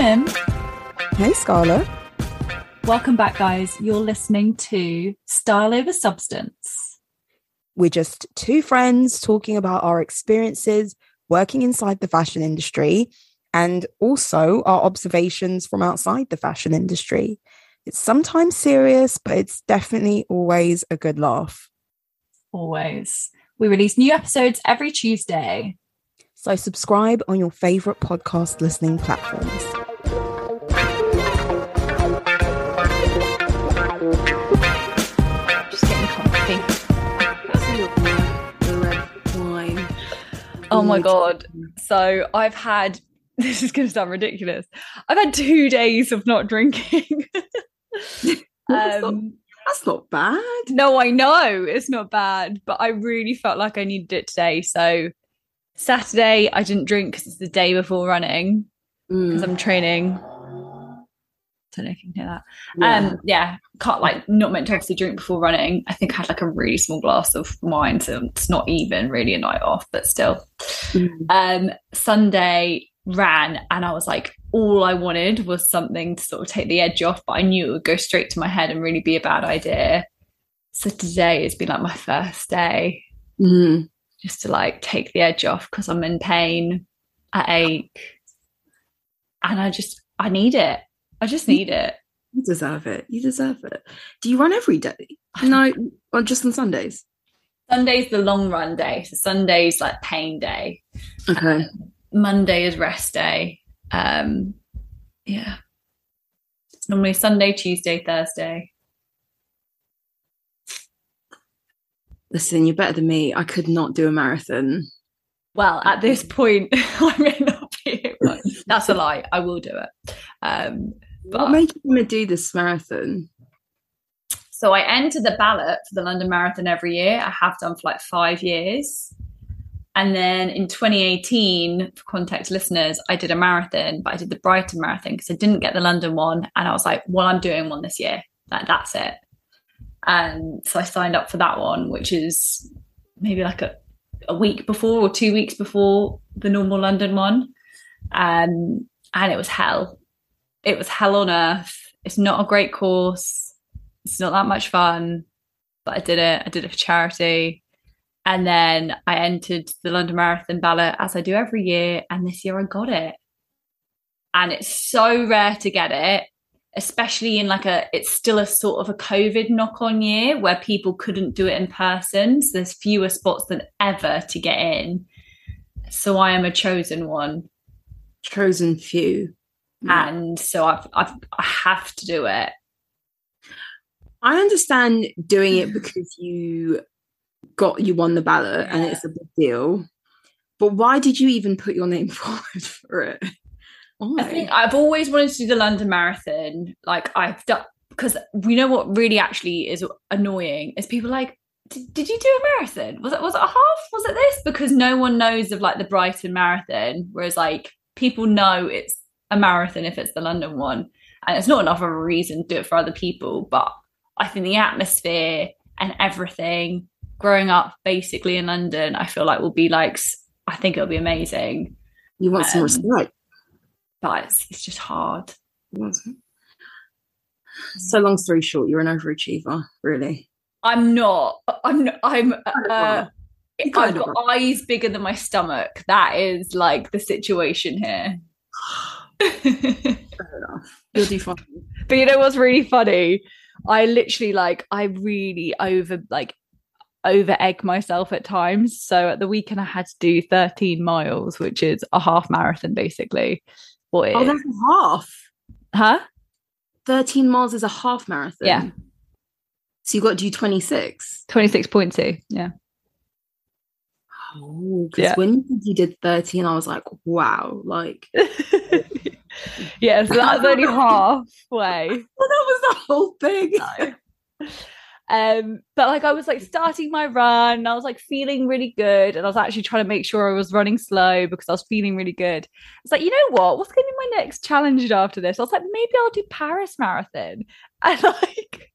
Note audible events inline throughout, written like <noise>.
Hey, Mim. Hey, Scarlett. Welcome back, guys. You're listening to Style Over Substance. We're just two friends talking about our experiences working inside the fashion industry and also our observations from outside the fashion industry. It's sometimes serious, but it's definitely always a good laugh. Always. We release new episodes every Tuesday. So subscribe on your favorite podcast listening platforms. Oh my God. So I've had, <laughs> this is going to sound ridiculous. I've had two days of not drinking. <laughs> That's, not, um, that's not bad. no, I know it's not bad, but I really felt like I needed it today. So Saturday, I didn't drink because it's the day before running because Mm, I'm training. Don't know if you can hear that. yeah. Um, yeah, can't like not meant to obviously drink before running. I think I had like a really small glass of wine, so it's not even really a night off, but still. Mm. Um, Sunday ran, and I was like, all I wanted was something to sort of take the edge off, but I knew it would go straight to my head and really be a bad idea. So today has been like my first day Mm. just to like take the edge off because I'm in pain, I ache, and I just I need it. I just need it. You deserve it. You deserve it. Do you run every day? No, or just on Sundays? Sunday's the long run day, so Sunday's like pain day. Okay. Monday is rest day. Um, yeah, it's normally Sunday, Tuesday, Thursday. Listen, you're better than me. I could not do a marathon. Well, at this point, <laughs> I may not be. That's a lie. I will do it. Um, but what made you want to do this marathon? So I enter the ballot for the London Marathon every year. I have done for like five years. And then in 2018, for context listeners, I did a marathon, but I did the Brighton Marathon because I didn't get the London one. And I was like, well, I'm doing one this year. Like, that's it. And so I signed up for that one, which is maybe like a, a week before or two weeks before the normal London one. Um, and it was hell. It was hell on earth. It's not a great course it's not that much fun, but I did it. I did it for charity. And then I entered the London Marathon ballot as I do every year. And this year I got it. And it's so rare to get it, especially in like a, it's still a sort of a COVID knock on year where people couldn't do it in person. So there's fewer spots than ever to get in. So I am a chosen one. Chosen few. And so I've, I've, I have to do it. I understand doing it <sighs> because you got you won the ballot and it's a big deal. But why did you even put your name <laughs> forward for it? Why? I think I've always wanted to do the London Marathon. Like I've done because we know what really actually is annoying is people like, did, did you do a marathon? Was it was it a half? Was it this? Because no one knows of like the Brighton Marathon, whereas like people know it's a marathon if it's the London one, and it's not enough of a reason to do it for other people. But I think the atmosphere and everything growing up basically in London, I feel like will be like I think it'll be amazing. you want some um, respect. But it's, it's just hard. Some- So long story short, you're an overachiever, really. I'm not. I'm. I'm. Uh, I've got eyes bigger than my stomach. That is like the situation here. <sighs> but Fair enough. You'll do fine. you know what's really funny? I literally like I really over like over egg myself at times. So at the weekend I had to do 13 miles, which is a half marathon basically. What Oh, is that's a half. huh? 13 miles is a half marathon. Yeah. So you got to do 26. 26.2. Yeah. Oh, because Yeah. when you did 13, I was like, wow, like, <laughs> yeah, so that's only <laughs> halfway. well, that was the whole thing. Um, but like I was like starting my run, and I was like feeling really good, and I was actually trying to make sure I was running slow because I was feeling really good. It's like, you know what? What's going to be my next challenge after this? I was like, maybe I'll do Paris Marathon, <laughs> and like.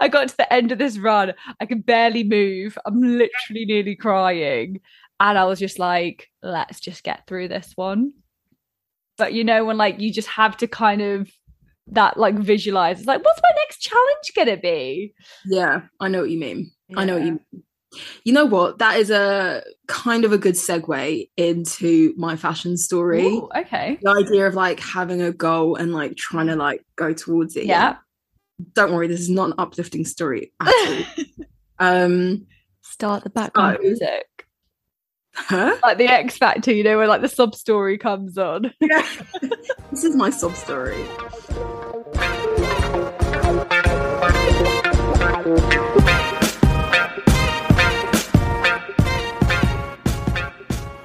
I got to the end of this run. I could barely move. I'm literally nearly crying. And I was just like, let's just get through this one. But you know, when like you just have to kind of that like visualize, it's like, what's my next challenge gonna be? Yeah, I know what you mean. I know what you mean. You know what? That is a kind of a good segue into my fashion story. Ooh, okay. The idea of like having a goal and like trying to like go towards it. Yeah. Don't worry, this is not an uplifting story at all. <laughs> um, Start the background So- music. Huh? Like the X Factor, you know, where like the sub story comes on. <laughs> Yeah. this is my sub story.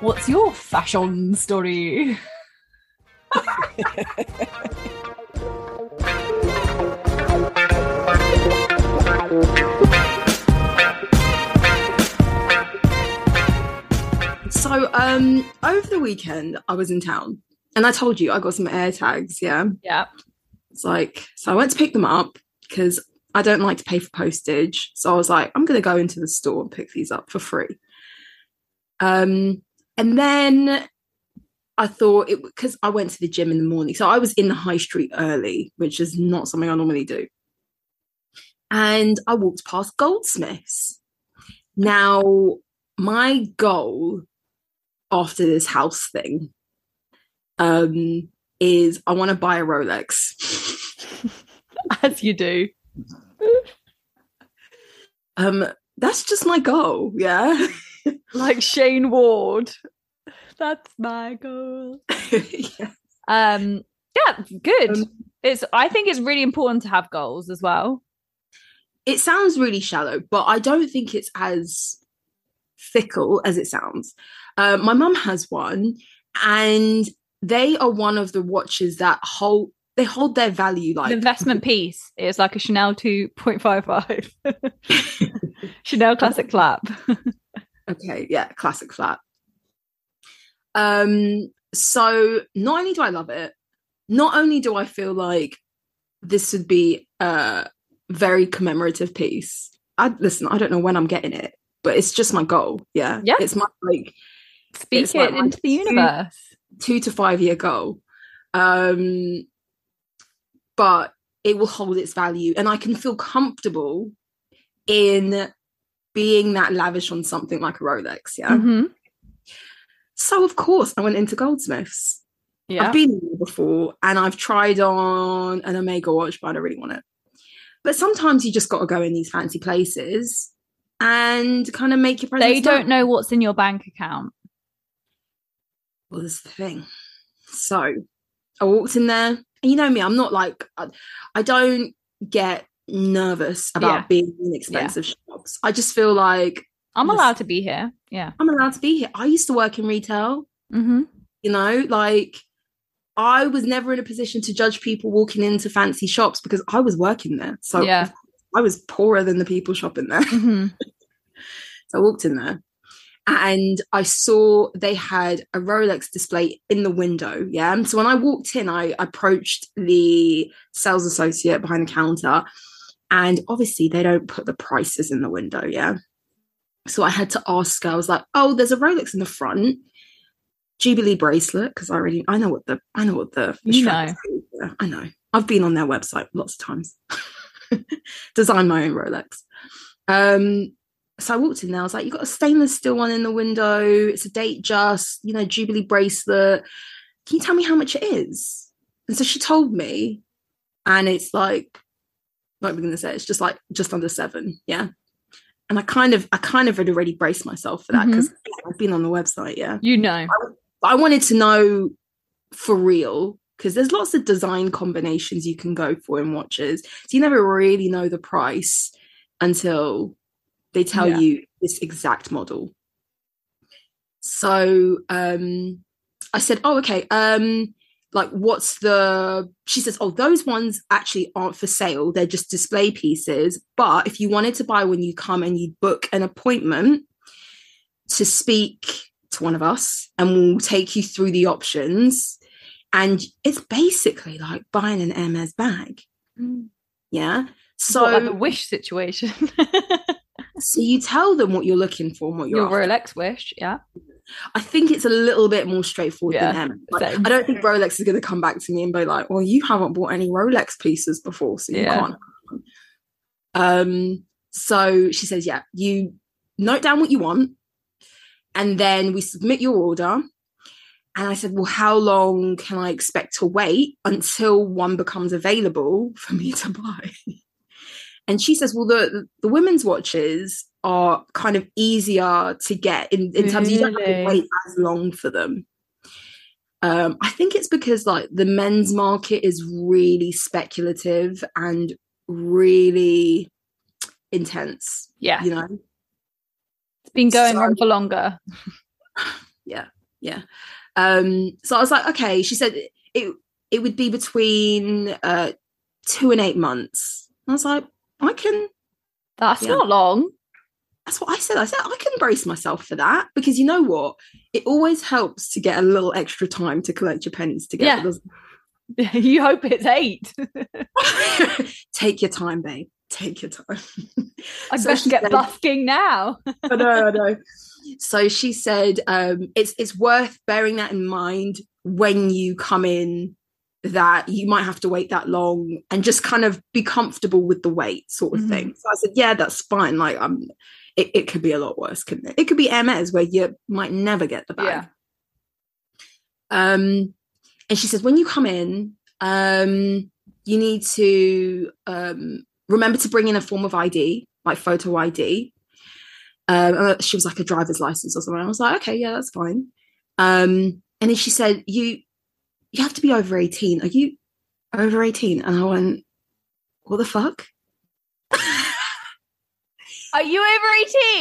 What's your fashion story? <laughs> So um over the weekend I was in town and I told you I got some air tags, yeah. Yeah. It's like so I went to pick them up because I don't like to pay for postage. So I was like, I'm gonna go into the store and pick these up for free. Um and then I thought it because I went to the gym in the morning. So I was in the high street early, which is not something I normally do. And I walked past Goldsmiths. Now, my goal after this house thing um is I want to buy a Rolex. <laughs> As you do. <laughs> um that's just my goal, yeah. <laughs> Like Shayne Ward. That's my goal. yeah. Um yeah, good. Um, it's I think it's really important to have goals as well. It sounds really shallow, but I don't think it's as fickle as it sounds. Uh, my mum has one, and they are one of the watches that hold they hold their value like the investment piece is like a Chanel 2.55. <laughs> Chanel classic flap. <laughs> Okay, yeah, classic flat. Um, so not only do I love it, not only do I feel like this would be a very commemorative piece. I listen, I don't know when I'm getting it, but it's just my goal. Yeah. Yeah. It's my like Speak It's like it into the universe. two to five year goal. Um but it will hold its value and I can feel comfortable in being that lavish on something like a Rolex. Yeah. Mhm. So of course I went into Goldsmiths. Yeah. I've been there before and I've tried on an Omega watch, but I don't really want it. But sometimes you just got to go in these fancy places and kind of make your presence. They don't know what's in your bank account. Well, this is the thing. So I walked in there, and you know me, I'm not like I, I don't get nervous about Yeah. being in expensive shops. I just feel like I'm Yes. allowed to be here. Yeah. I'm allowed to be here. I used to work in retail. Mm-hmm. you know like i was never in a position to judge people walking into fancy shops because i was working there so Yeah. i was poorer than the people shopping there Mm-hmm. <laughs> so i walked in there and i saw they had a rolex display in the window yeah and so when i walked in i approached the sales associate behind the counter and obviously they don't put the prices in the window yeah so i had to ask her i was like oh there's a rolex in the front Jubilee bracelet because I already I know what the I know what the, the You know. I know. I've been on their website lots of times. <laughs> Designed my own Rolex. Um, so I walked in there. I was like, "You got a stainless steel one in the window. It's a Datejust, you know, Jubilee bracelet. Can you tell me how much it is?" And so she told me, and it's like Like we're gonna say it's just like just under seven, yeah. And I kind of I kind of had already braced myself for that mm-hmm. because I've been on the website, yeah. You know. But I wanted to know for real because there's lots of design combinations you can go for in watches. So you never really know the price until they tell Yeah. you this exact model. So um I said, "Oh, okay. Um like what's the she says, "Oh, those ones actually aren't for sale. They're just display pieces, but if you wanted to buy when you come and you book an appointment to speak to one of us and we'll take you through the options and it's basically like buying an Hermes bag. Yeah. So So like a wish situation. <laughs> so you tell them what you're looking for and what you're Your after. Rolex wish, yeah. I think it's a little bit more straightforward Yeah, than Hermes. Like. I don't think Rolex is going to come back to me and be like, "Well, you haven't bought any Rolex pieces before, so you Yeah. can't." Um. So she says, "Yeah, you note down what you want, and then we submit your order." And I said, "Well, how long can I expect to wait until one becomes available for me to buy?" <laughs> And she says, "Well, the the women's watches are kind of easier to get in, in terms you don't have to wait as long for them." Um, I think it's because like the men's market is really speculative and really intense. Yeah. You know, It's been going So- on for longer. <laughs> yeah, yeah. Um, so I was like, okay. She said it it would be between uh two and eight months. I was like, I can That's Yeah. not long. that's what I said. I said I can brace myself for that because you know what? It always helps to get a little extra time to collect your pennies together. Yeah. <laughs> you hope it's eight. <laughs> <laughs> Take your time, babe. Take your time. I So she get said- busking now. I know, I know. So she said, um, it's it's worth bearing that in mind when you come in that you might have to wait that long and just kind of be comfortable with the wait sort of Mhm. thing. So I said, yeah, that's fine. Like um it, it could be a lot worse, couldn't it? It could be Hermes where you might never get the bag. Yeah. Um, and she says, when you come in, um, you need to um, remember to bring in a form of ID, like photo ID. Um, she was like a driver's license or something. I was like, okay, yeah, that's fine. Um, and then she said, you you have to be over 18. Are you over 18? And I went, what the fuck? <laughs> Are you over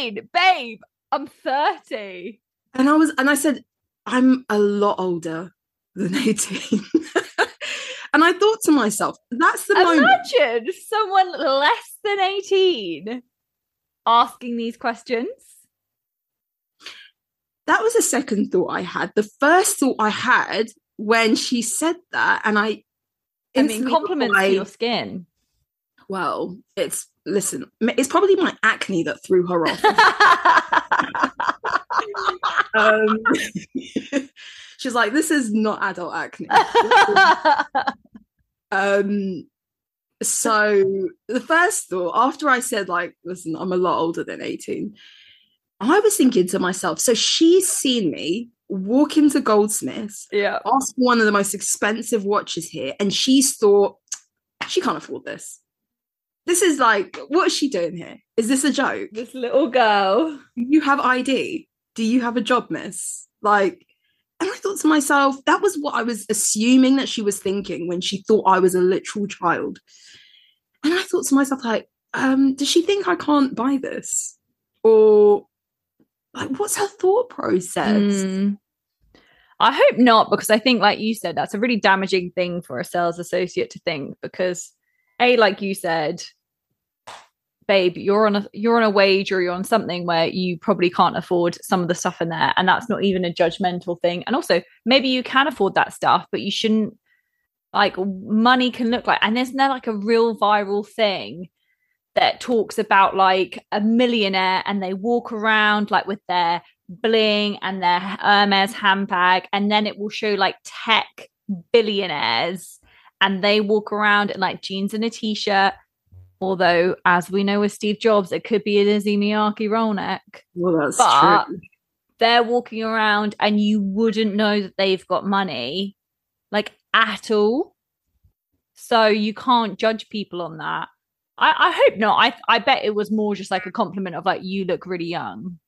18? Babe, I'm 30. And I was, and I said, I'm a lot older than <laughs> 18. and I thought to myself, that's the moment. Imagine someone less than 18 asking these questions. That was a second thought I had. The first thought I had when she said that, and I, I mean, compliments to your skin. Well, it's listen, it's probably my acne that threw her off. <laughs> um, <laughs> she's like, this is not adult acne. um, so the first thought after I said, like, listen, I'm a lot older than 18, I was thinking to myself, so she's seen me walk into Goldsmiths, yeah. ask for one of the most expensive watches here, and she's thought, she can't afford this. This is like, what is she doing here? Is this a joke? This little girl. Do you have ID? Do you have a job, miss? Like, and I thought to myself, that was what I was assuming that she was thinking when she thought I was a literal child. And I thought to myself, like, um, does she think I can't buy this? Or like what's her thought process? Mm. I hope not, because I think, like you said, that's a really damaging thing for a sales associate to think. Because, a, like you said, babe, you're on a you're on a wage or you're on something where you probably can't afford some of the stuff in there, and that's not even a judgmental thing. And also, maybe you can afford that stuff, but you shouldn't. Like money can look like, and isn't there like a real viral thing that talks about like a millionaire and they walk around like with their bling and their Hermes handbag, and then it will show like tech billionaires and they walk around in like jeans and a t-shirt. Although, as we know with Steve Jobs, it could be an Issey Miyake roll neck. Well, that's But- true. They're walking around and you wouldn't know that they've got money, like at all. So you can't judge people on that. I, I hope not. I I bet it was more just like a compliment of like you look really young.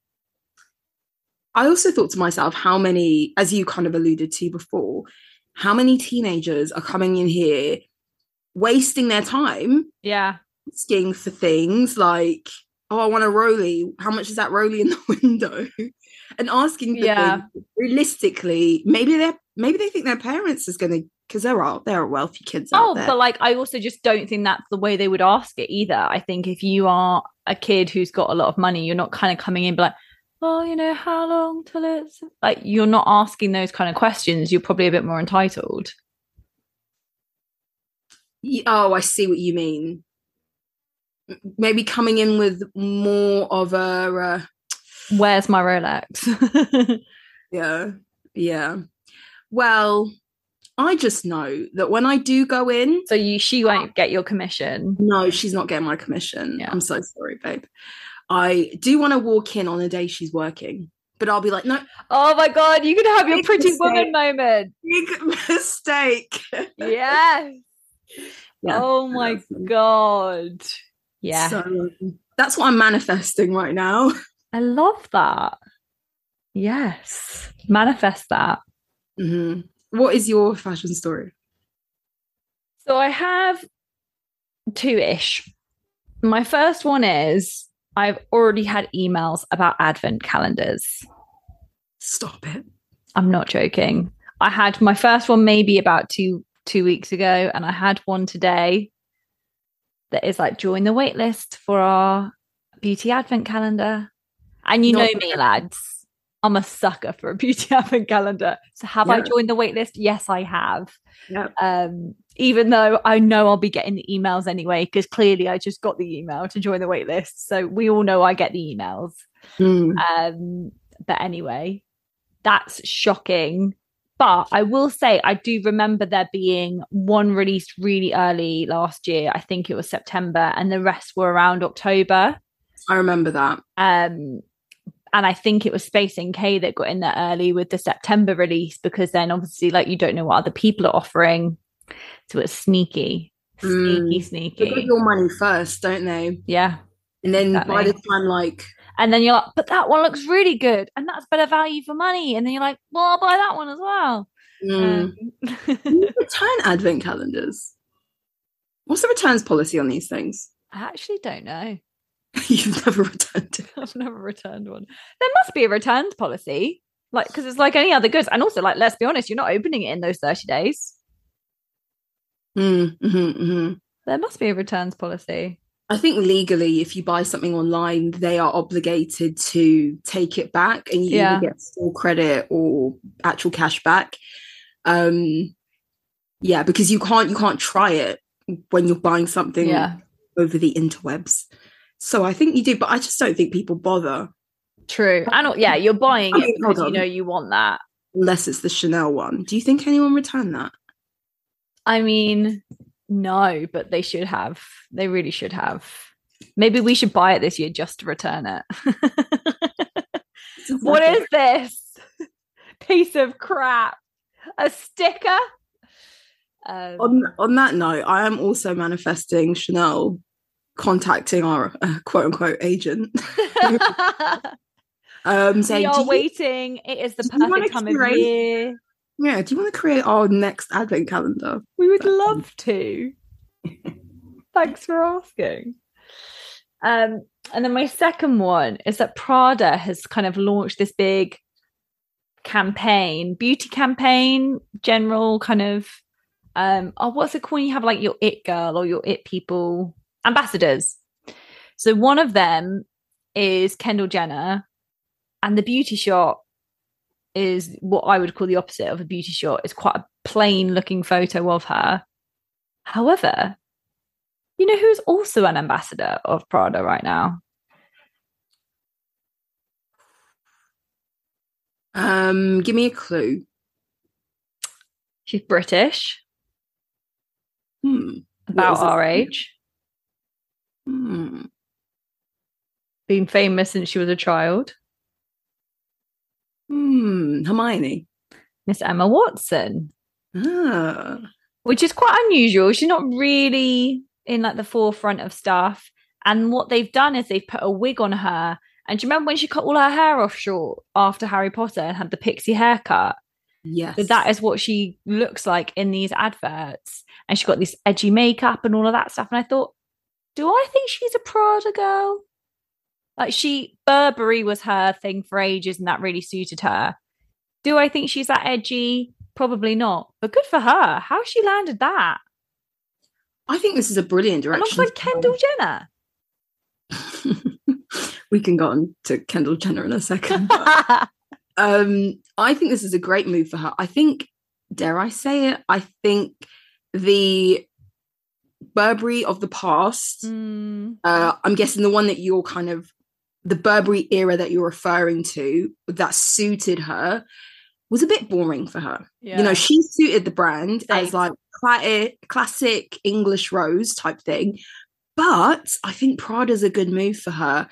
I also thought to myself, how many, as you kind of alluded to before, how many teenagers are coming in here wasting their time Yeah. asking for things like, oh, I want a Roly. How much is that Roly in the <laughs> window? and asking for Yeah. things realistically, maybe they're maybe they think their parents is gonna because there are there are wealthy kids out Oh, but like I also just don't think that's the way they would ask it either. I think if you are a kid who's got a lot of money, you're not kind of coming in be like, oh, you know, how long till it's like you're not asking those kind of questions. You're probably a bit more entitled. Oh, I see what you mean. Maybe coming in with more of a uh, Where's my Rolex? <laughs> Yeah, yeah. Well, I just know that when I do go in, so you she won't get your commission. no, she's not getting my commission. Yeah. I'm so sorry, babe. I do want to walk in on a day she's working, but I'll be like, no, Oh my god, you can have your pretty mistake. woman moment. big <laughs> mistake. Yes. Yeah, oh my god. Yeah. So that's what I'm manifesting right now. I love that. Yes. Manifest that. Mhm. What is your fashion story? So I have two ish. My first one is I've already had emails about advent calendars. Stop it. I'm not joking. I had my first one maybe about two two weeks ago, and I had one today that is like join the wait list for our beauty advent calendar. And you Not know me, lads. I'm a sucker for a beauty <laughs> advent calendar. So have I joined the waitlist? Yes, I have. Yeah. Um, even though I know I'll be getting the emails anyway, because clearly I just got the email to join the waitlist. So we all know I get the emails. Mm. Um, but anyway, that's shocking. But I will say, I do remember there being one released really early last year. I think it was September, and the rest were around October. I remember that. Um, and I think it was Space NK that got in there early with the September release because then obviously, like, you don't know what other people are offering. So it's sneaky, sneaky, Mm. They get sneaky. your money first, don't they? Yeah. And then by Exactly. the time, like, And then you're like, but that one looks really good and that's better value for money. And then you're like, well, I'll buy that one as well. mm, Um, <laughs> return advent calendars. What's the returns policy on these things? I actually don't know. <laughs> You've never returned it. I've never returned one. There must be a returns policy, like because it's like any other goods. And also, like, let's be honest, you're not opening it in those 30 days. Mm, mhm, mhm. There must be a returns policy. I think legally, if you buy something online, they are obligated to take it back, and you Yeah. either get store credit or actual cash back. Um, yeah, because you can't you can't try it when you're buying something Yeah, over the interwebs. So I think you do, but I just don't think people bother true. And yeah, you're buying I it because you know you want that. unless it's the Chanel one. Do you think anyone returned that? I mean, no, but they should have. They really should have. Maybe we should buy it this year just to return it. what is this <laughs> piece of crap? A sticker? Um, on on that note? I am also manifesting Chanel contacting our uh, quote unquote agent. <laughs> um, we saying, are "Do you- waiting. It is the do you wanna perfect time of year. yeah, do you want to create our next advent calendar? We would love to. <laughs> Thanks for asking. Um, and then my second one is that Prada has kind of launched this big campaign, beauty campaign, general kind of um oh what's it called you have like your it girl or your it people ambassadors. So one of them is Kendall Jenner, and the beauty shot is what I would call the opposite of a beauty shot. It's quite a plain looking photo of her. However, you know who's also an ambassador of Prada right now? Um, give me a clue. She's British, Hmm. about our age, Hmm. been famous since she was a child. Hmm. Hermione. Miss Emma Watson, Ah. which is quite unusual. She's not really in like the forefront of stuff. And what they've done is they've put a wig on her. And do you remember when she cut all her hair off short after Harry Potter and had the pixie haircut? Yes. So that is what she looks like in these adverts. And she got this edgy makeup and all of that stuff. And I thought, do I think she's a Prada girl? Like she Burberry was her thing for ages and that really suited her. Do I think she's that edgy? Probably not. But good for her. How she landed that? I think this is a brilliant direction. Alongside Kendall Jenner. <laughs> we can go on to Kendall Jenner in a second. <laughs> um, I think this is a great move for her. I think, dare I say it, I think the Burberry of the past, Mm, uh, I'm guessing the one that you're kind of, the Burberry era that you're referring to, that suited her, was a bit boring for her. You know, she suited the brand as Same. like cla- classic English rose type thing. But I think Prada's a good move for her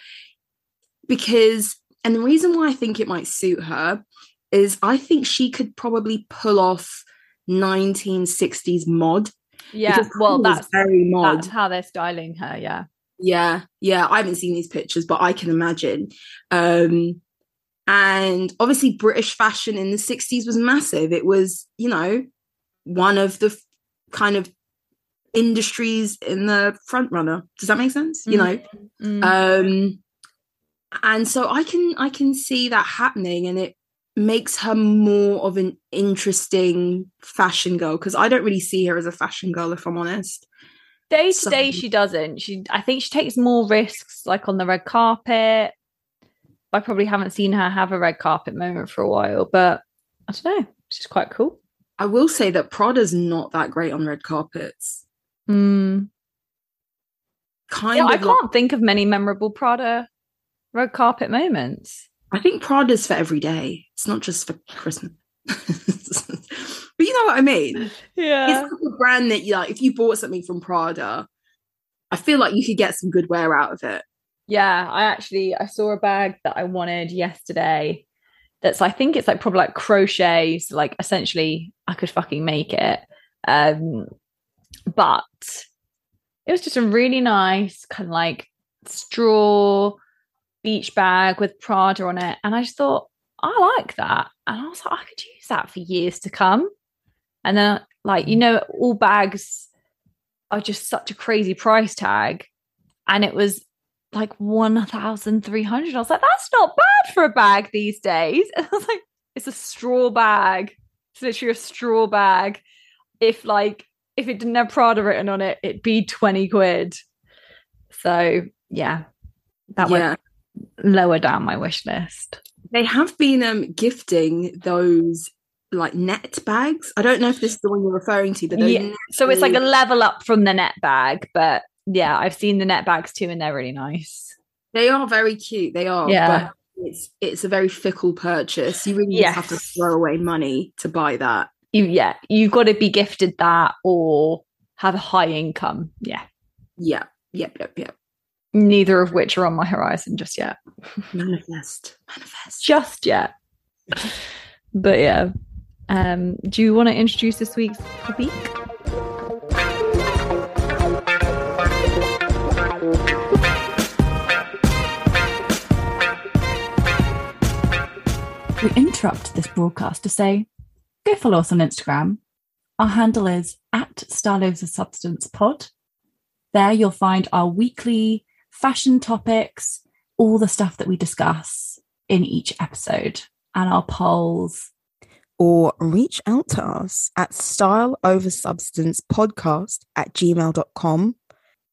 because, and the reason why I think it might suit her is I think she could probably pull off 1960s mod. Yeah. Well, that's very mod. that's how they're styling her. Yeah. Yeah, yeah. I haven't seen these pictures, but I can imagine. Um, and obviously, British fashion in the 60s was massive. It was, you know, one of the f- kind of industries in the front runner. Does that make sense? You know? Mm. Um, and so I can I can see that happening and it makes her more of an interesting fashion girl because I don't really see her as a fashion girl if I'm honest. day to day she doesn't she i think she takes more risks like on the red carpet i probably haven't seen her have a red carpet moment for a while but i don't know she's quite cool I will say that Prada's not that great on red carpets. mm. Kind yeah, of i like- can't think of many memorable prada red carpet moments I think Prada's for every day. It's not just for Christmas. <laughs> but you know what I mean? yeah It's like a brand that you like if you bought something from Prada, I feel like you could get some good wear out of it. yeah i actually i saw a bag that i wanted yesterday that's i think it's like probably like crochet so like essentially i could fucking make it um but it was just a really nice kind of like straw beach bag with prada on it and i just thought i like that. And i was like i could use that for years to come. And then like you mm. know all bags are just such a crazy price tag and it was like 1300 i was like that's not bad for a bag these days. And <laughs> i was like it's a straw bag. It's literally a straw bag. If like if it didn't have prada written on it it'd be 20 quid. So yeah. That yeah. went lower down my wish list They have been um gifting those like net bags. I don't know if this is the one you're referring to, but Yeah, so it's like a level up from the net bag but yeah i've seen the net bags too and they're really nice they are very cute. They are. Yeah. But it's it's a very fickle purchase. You really just have to throw away money to buy that. you yeah you've got to be gifted that or have a high income yeah Yeah. Yep. Yep. Yep. Neither of which are on my horizon just yet Manifest. Manifest. just yet but yeah um do you want to introduce this week's topic We interrupt this broadcast to say go follow us on Instagram. Our handle is at Style Over Substance Pod. There you'll find our weekly fashion topics, all the stuff that we discuss in each episode, and our polls. or reach out to us at style over substance podcast at gmail.com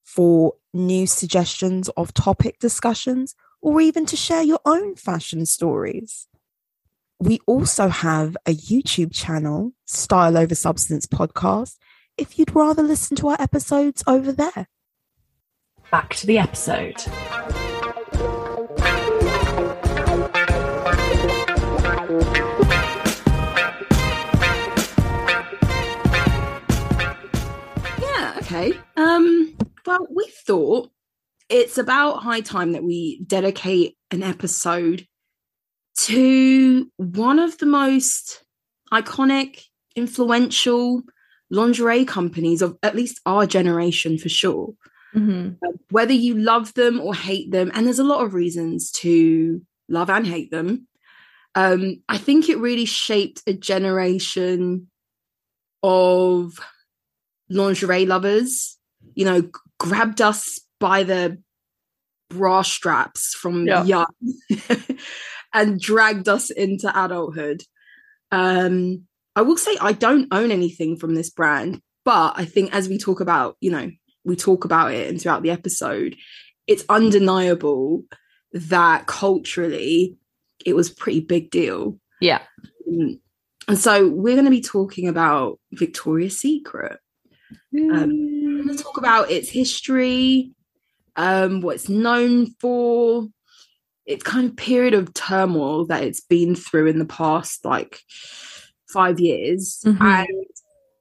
for new suggestions of topic discussions or even to share your own fashion stories. We also have a YouTube channel, Style Over Substance Podcast, if you'd rather listen to our episodes over there. Back to the episode. Yeah, okay. Um, well, we thought it's about high time that we dedicate an episode to one of the most iconic, influential, lingerie companies of at least our generation for sure. Mhm. Um, whether you love them or hate them, and there's a lot of reasons to love and hate them. Um, I think it really shaped a generation of lingerie lovers. You know, grabbed us by the bra straps from Yeah. young <laughs> and dragged us into adulthood. Um, I will say I don't own anything from this brand, but I think as we talk about, you know, we talk about it and throughout the episode, it's undeniable that culturally it was a pretty big deal. Yeah. Mm. And so we're going to be talking about Victoria's Secret. Um, we're going to talk about its history, um, what it's known for, its kind of period of turmoil that it's been through in the past like five years, Mhm. and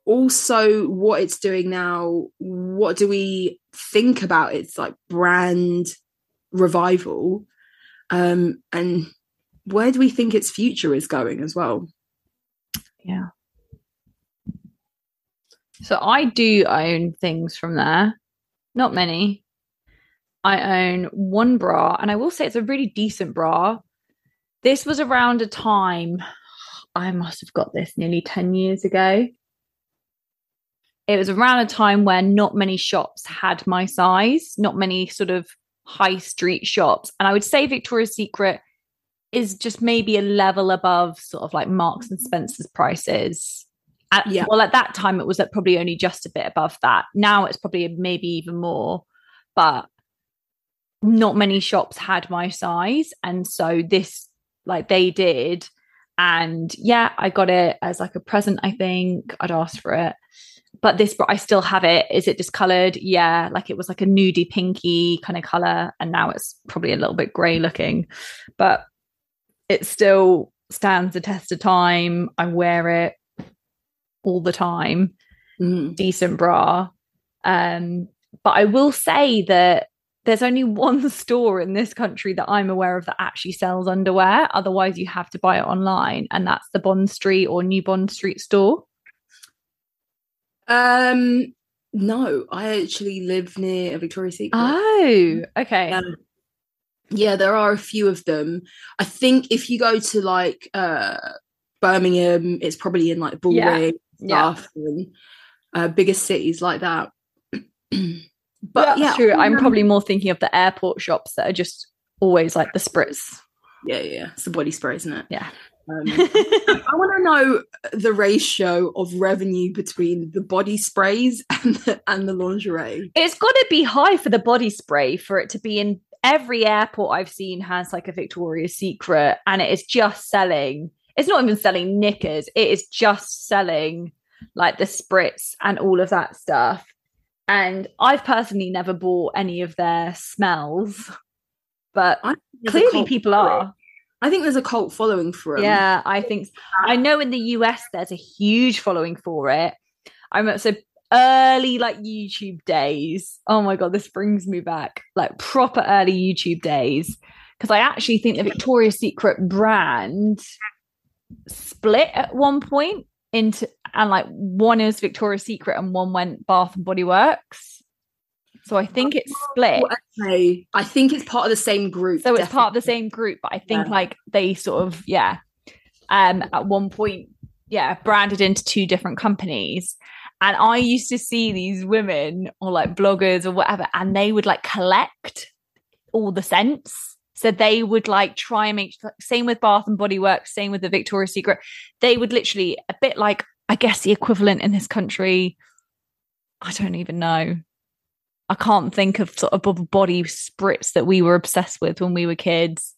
also what it's doing now. What do we think about its like brand revival, um, and where do we think its future is going as well? Yeah. So I do own things from there. Not many. I own one bra, and I will say it's a really decent bra. This was around a time, I must have got this nearly 10 years ago. It was around a time where not many shops had my size, not many sort of high street shops. And I would say Victoria's Secret is just maybe a level above sort of like Marks and Spencer's prices. At, Yeah. Well, at that time, it was like probably only just a bit above that. Now it's probably maybe even more, but not many shops had my size. And so this, like they did. And yeah, I got it as like a present, I think. I'd asked for it. But this, bra- I still have it. Is it discolored? Yeah, like it was like a nudie pinky kind of color. And now it's probably a little bit gray looking. But it still stands the test of time. I wear it all the time. Mm. Decent bra. Um, but I will say that there's only <laughs> one store in this country that I'm aware of that actually sells underwear. Otherwise, you have to buy it online, and that's the Bond Street or New Bond Street store. Um, no, I actually live near a Victoria's Secret. Oh, okay. Um, yeah, there are a few of them. I think if you go to like uh Birmingham, it's probably in like Yeah, Bullring yeah. stuff and uh, bigger cities like that. <clears throat> but That's yeah, true. I'm probably more thinking of the airport shops that are just always like the spritz. yeah, yeah. It's the body spray, isn't it? Yeah. Um, I want to know the ratio of revenue between the body sprays <laughs> and the, and the lingerie. It's got to be high for the body spray for it to be in every airport I've seen has like a Victoria's Secret and it is just selling. It's not even selling knickers, it is just selling like the spritz and all of that stuff. And I've personally never bought any of their smells, but I think there's a clearly people are. I think there's a cult following for it. Yeah, I think I know in the US there's a huge following for it. I remember so early like YouTube days. Oh my god, this brings me back like proper early YouTube days because I actually think the Victoria's Secret brand split at one point into and like one is Victoria's Secret and one went Bath and Body Works. So I think it's split. Well, okay. I think it's part of the same group. So it's part of the same group, but I think Yeah. like they sort of yeah, um, at one point yeah, branded into two different companies. And I used to see these women or like bloggers or whatever, and they would like collect all the scents. So they would like try and make same with Bath and Body Works, same with the Victoria's Secret. They would literally a bit like I guess the equivalent in this country. I don't even know. I can't think of sort of body spritz that we were obsessed with when we were kids.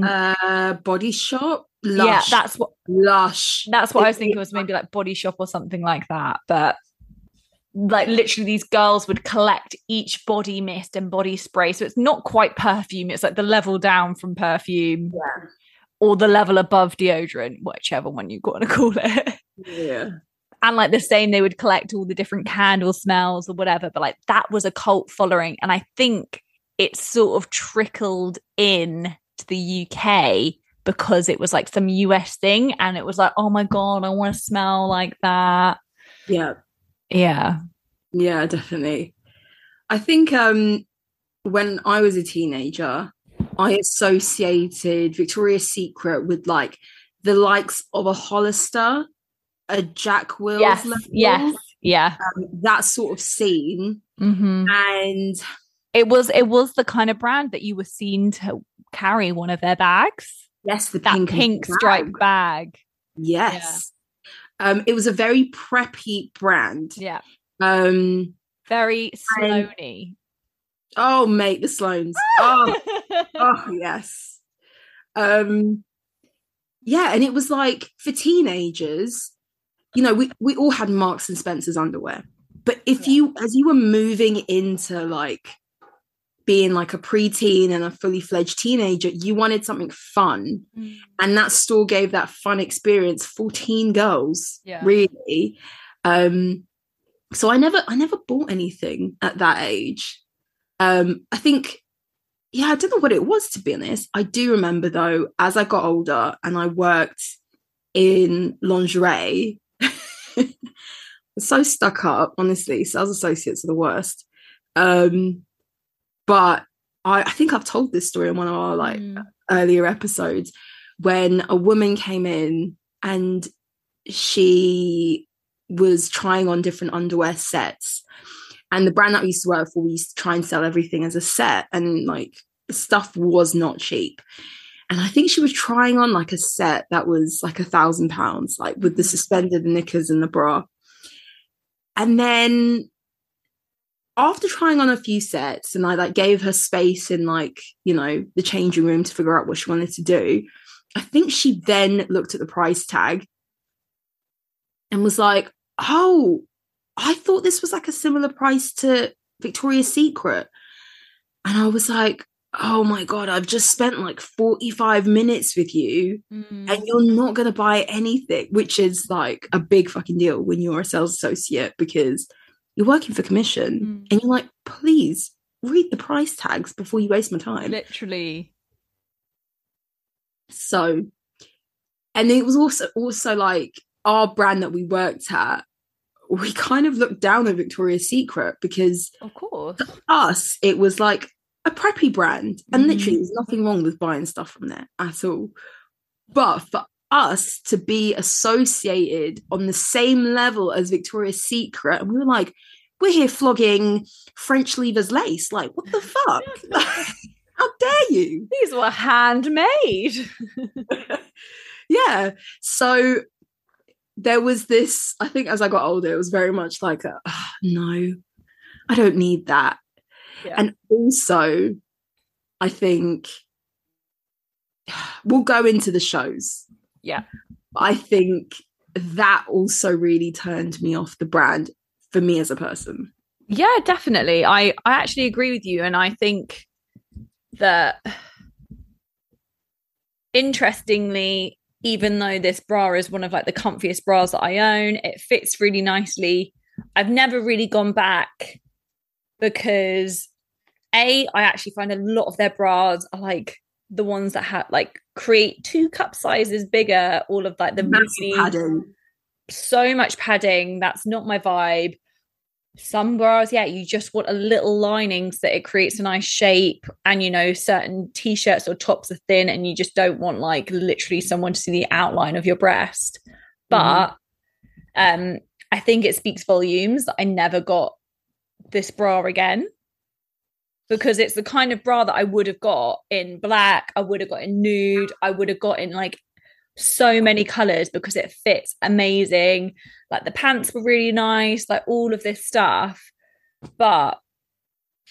Uh, body shop. Lush. Yeah, that's what lush. that's what I was It- thinking <laughs> was maybe like body shop or something like that. But like literally these girls would collect each body mist and body spray. So it's not quite perfume, it's like the level down from perfume Yeah. or the level above deodorant, whichever one you want to call it. Yeah. And like the same they would collect all the different candle smells or whatever but like that was a cult following and i think it sort of trickled in to the uk because it was like some us thing and it was like oh my god i want to smell like that Yeah. Yeah. Yeah, definitely. I think um when I was a teenager, I associated Victoria's Secret with like the likes of a Hollister, a Jack Wills, Yes. level, Yes. Yeah. um, that sort of scene. hmm And It was it was the kind of brand that you were seen to carry one of their bags. yes, the That pink, pink, striped bag. Yes. Um, it was a very preppy brand. Yeah. Um, Very And- oh, mate, the Sloanes. Oh, <laughs> oh yes um yeah and it was like for teenagers you know we we all had marks and spencer's underwear but if Yeah. you as you were moving into like being like a preteen and a fully fledged teenager you wanted something fun Mm. and that store gave that fun experience 14 girls Yeah. really um so i never i never bought anything at that age um i think yeah i don't know what it was to be honest i do remember though as i got older and i worked in lingerie <laughs> so stuck up honestly. Sales associates are the worst. Um but I, I think i've told this story in one of our like Mm. earlier episodes when a woman came in and she was trying on different underwear sets. And the brand that we used to work for we used to try and sell everything as a set and like the stuff was not cheap and i think she was trying on like a set that was like a thousand pounds like with the mm-hmm. suspended knickers and the bra and then after trying on a few sets and I like gave her space in like, you know, the changing room to figure out what she wanted to do, I think she then looked at the price tag and was like, "Oh, I thought this was like a similar price to Victoria's Secret." And I was like, "Oh my god, I've just spent like 45 minutes with you Mm. and you're not going to buy anything, which is like a big fucking deal when you're a sales associate because you're working for commission Mm. and you're like, please read the price tags before you waste my time. Literally. So, and it was also also like our brand that we worked at. We kind of looked down at Victoria's Secret because Of course. us, it was like a preppy brand, and Mhm. literally, there's nothing wrong with buying stuff from there at all. But for us to be associated on the same level as Victoria's Secret, and we were like, we're here flogging French Leavers lace. Like, what the fuck? <laughs> <laughs> How dare you? These were handmade. <laughs> yeah. So there was this, I think as I got older, it was very much like, a, "Ah, no, I don't need that. Yeah. And also, I think we'll go into the shows. Yeah. I think that also really turned me off the brand for me as a person. Yeah, definitely. I I actually agree with you, and I think that interestingly, even though this bra is one of like the comfiest bras that I own, it fits really nicely. I've never really gone back because a I actually find a lot of their bras are like the ones that have like create two cup sizes bigger. All of like the Massive really padding. so much padding. That's not my vibe. Some bras, yeah, you just want a little lining so that it creates a nice shape. And you know, certain t-shirts or tops are thin, and you just don't want like literally someone to see the outline of your breast. But um, I think it speaks volumes that I never got this bra again. Because it's the kind of bra that I would have got in black, I would have got in nude, I would have got in like so many colors because it fits amazing. Like the pants were really nice, like all of this stuff. But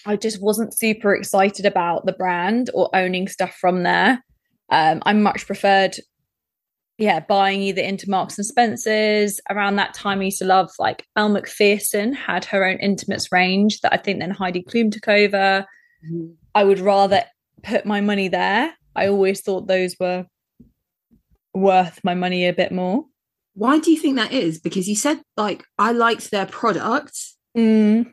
I just wasn't super excited about the brand or owning stuff from there. Um, I much preferred, yeah, buying either into Marks and Spencers. Around that time, I used to love like Elle Macpherson had her own intimates range that I think then Heidi Klum took over. Mhm. I would rather put my money there. I always thought those were worth my money a bit more. Why do you think that is? Because you said like I liked their product, Mm.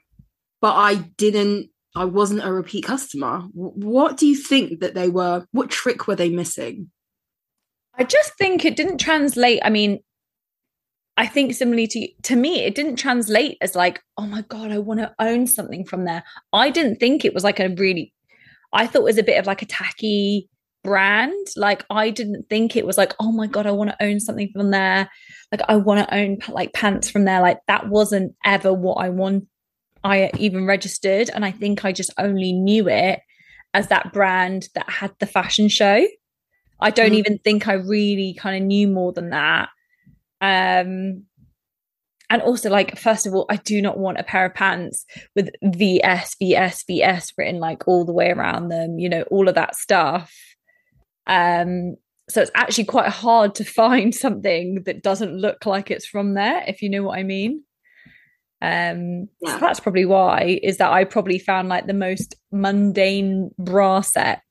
but I didn't. I wasn't a repeat customer. What do you think that they were? What trick were they missing? I just think it didn't translate. I mean, I think similarly to to me, it didn't translate as like, oh my god, I want to own something from there. I didn't think it was like a really. I thought it was a bit of like a tacky brand. Like I didn't think it was like, oh my god, I want to own something from there. Like I want to own like pants from there. Like that wasn't ever what I want. I even registered, and I think I just only knew it as that brand that had the fashion show. I don't Mm. even think I really kind of knew more than that. Um, and also, like, first of all, I do not want a pair of pants with VS, VS, VS written like all the way around them, you know, all of that stuff. Um, so it's actually quite hard to <laughs> find something that doesn't look like it's from there, if you know what I mean. Um, Yeah. so that's probably why is that I probably found like the most mundane bra set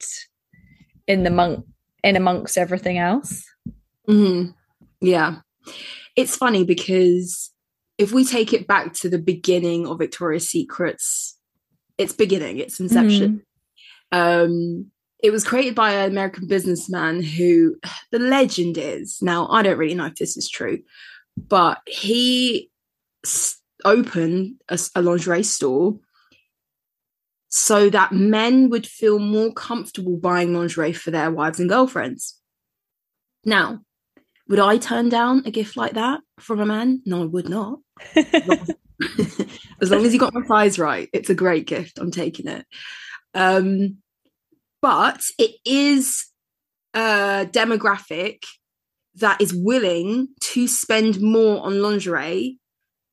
in the monk in amongst everything else. Mhm. Yeah. It's funny because if we take it back to the beginning of Victoria's Secret's, its beginning, its inception, um, it was created by an American businessman who <sighs> the legend is now, I don't really know if this is true, but he s- opened a lingerie store so that men would feel more comfortable buying lingerie for their wives and girlfriends. Now, would I turn down a gift like that from a man? No, I would not. <laughs> as long as you got my size right, it's a great gift. I'm taking it. Um, but it is a demographic that is willing to spend more on lingerie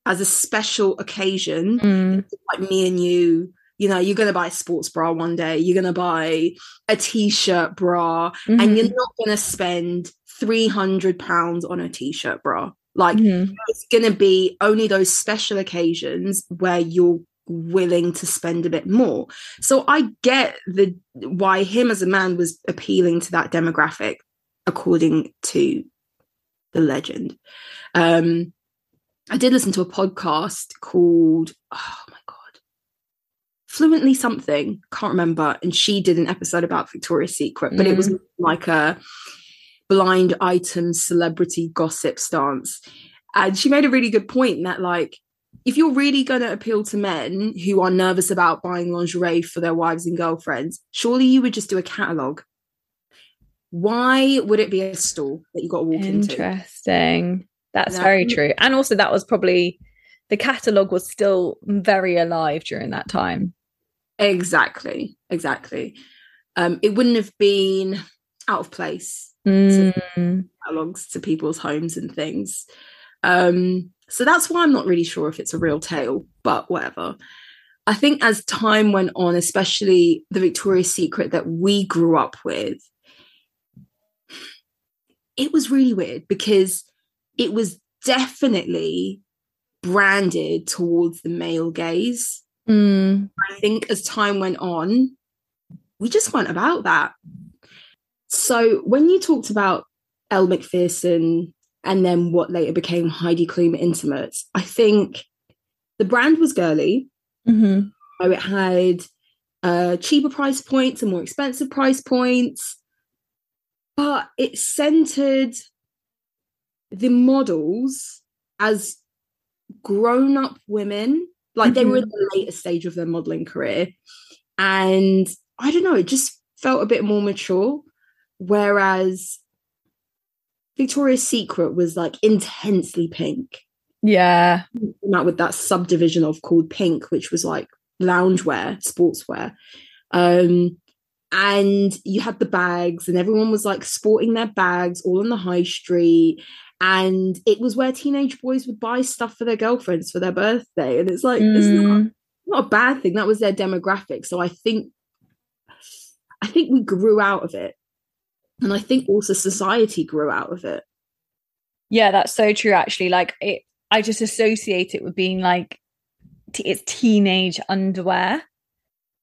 as a special occasion Mm. like me and you you know you're going to buy a sports bra one day you're going to buy a t-shirt bra and you're not going to spend 300 pounds on a t-shirt bra. Like Mhm. it's going to be only those special occasions where you're willing to spend a bit more. So i get the why him as a man was appealing to that demographic according to the legend. Um i did listen to a podcast called oh my fluently something can't remember and she did an episode about victoria's secret but it was mm. like a blind item celebrity gossip stance and she made a really good point that like if you're really going to appeal to men who are nervous about buying lingerie for their wives and girlfriends surely you would just do a catalog why would it be a store that you got to walk into Interesting. That's Yeah. very true. And also, that was probably the catalog was still very alive during that time. Exactly exactly um it wouldn't have been out of place Mm. catalogs to people's homes and things. Um, so that's why I'm not really sure if it's a real tale, but whatever. I think as time went on, especially the Victoria's Secret that we grew up with, it was really weird because it was definitely branded towards the male gaze. Mm. I think as time went on, we just went about that. So when you talked about Elle Macpherson and then what later became Heidi Klum Intimates, I think the brand was girly. Mhm. So it had uh, cheaper price points and more expensive price points, but it centered the models as grown up women. Like they were in the later stage of their modeling career. And I don't know, it just felt a bit more mature. Whereas Victoria's Secret was like intensely pink Yeah. came out with that subdivision of called Pink, which was like loungewear, sportswear. Um, and you had the bags, and everyone was like sporting their bags all on the high street. And it was where teenage boys would buy stuff for their girlfriends for their birthday. And it's like, it's not, Mm. not a bad thing. That was their demographic. So I think, I think we grew out of it. And I think also society grew out of it. Yeah, that's so true. Actually, like it, I just associate it with being like t- it's teenage underwear.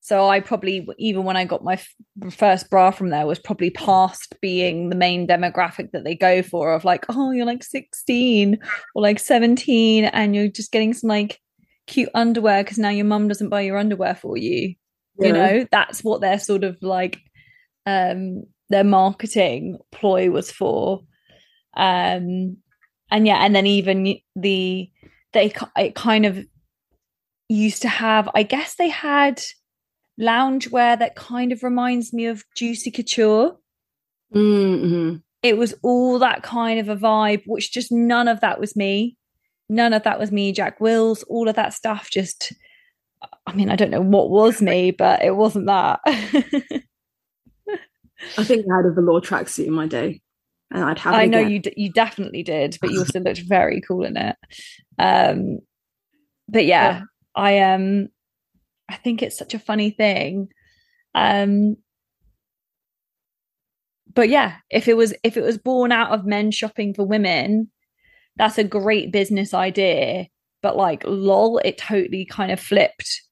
So I probably, even when I got my f- first bra from there, was probably past being the main demographic that they go for of like, oh, you're like 16 or like 17, and you're just getting some like cute underwear because now your mum doesn't buy your underwear for you. Yeah. You know, that's what they're sort of like, um, their marketing ploy was for. Um, and yeah, and then even the they it kind of used to have. I guess they had loungewear that kind of reminds me of Juicy Couture. Mm-hmm. It was all that kind of a vibe, which just none of that was me. None of that was me. Jack Wills, all of that stuff. Just, I mean, I don't know what was me, but it wasn't that. <laughs> I think I had a velour tracksuit in my day, and I'd have. I know again. you d- you definitely did, but you also <laughs> looked very cool in it. Um, but yeah, I um, I think it's such a funny thing. Um, but yeah, if it was if it was born out of men shopping for women, that's a great business idea. But like, lol, it totally kind of flipped.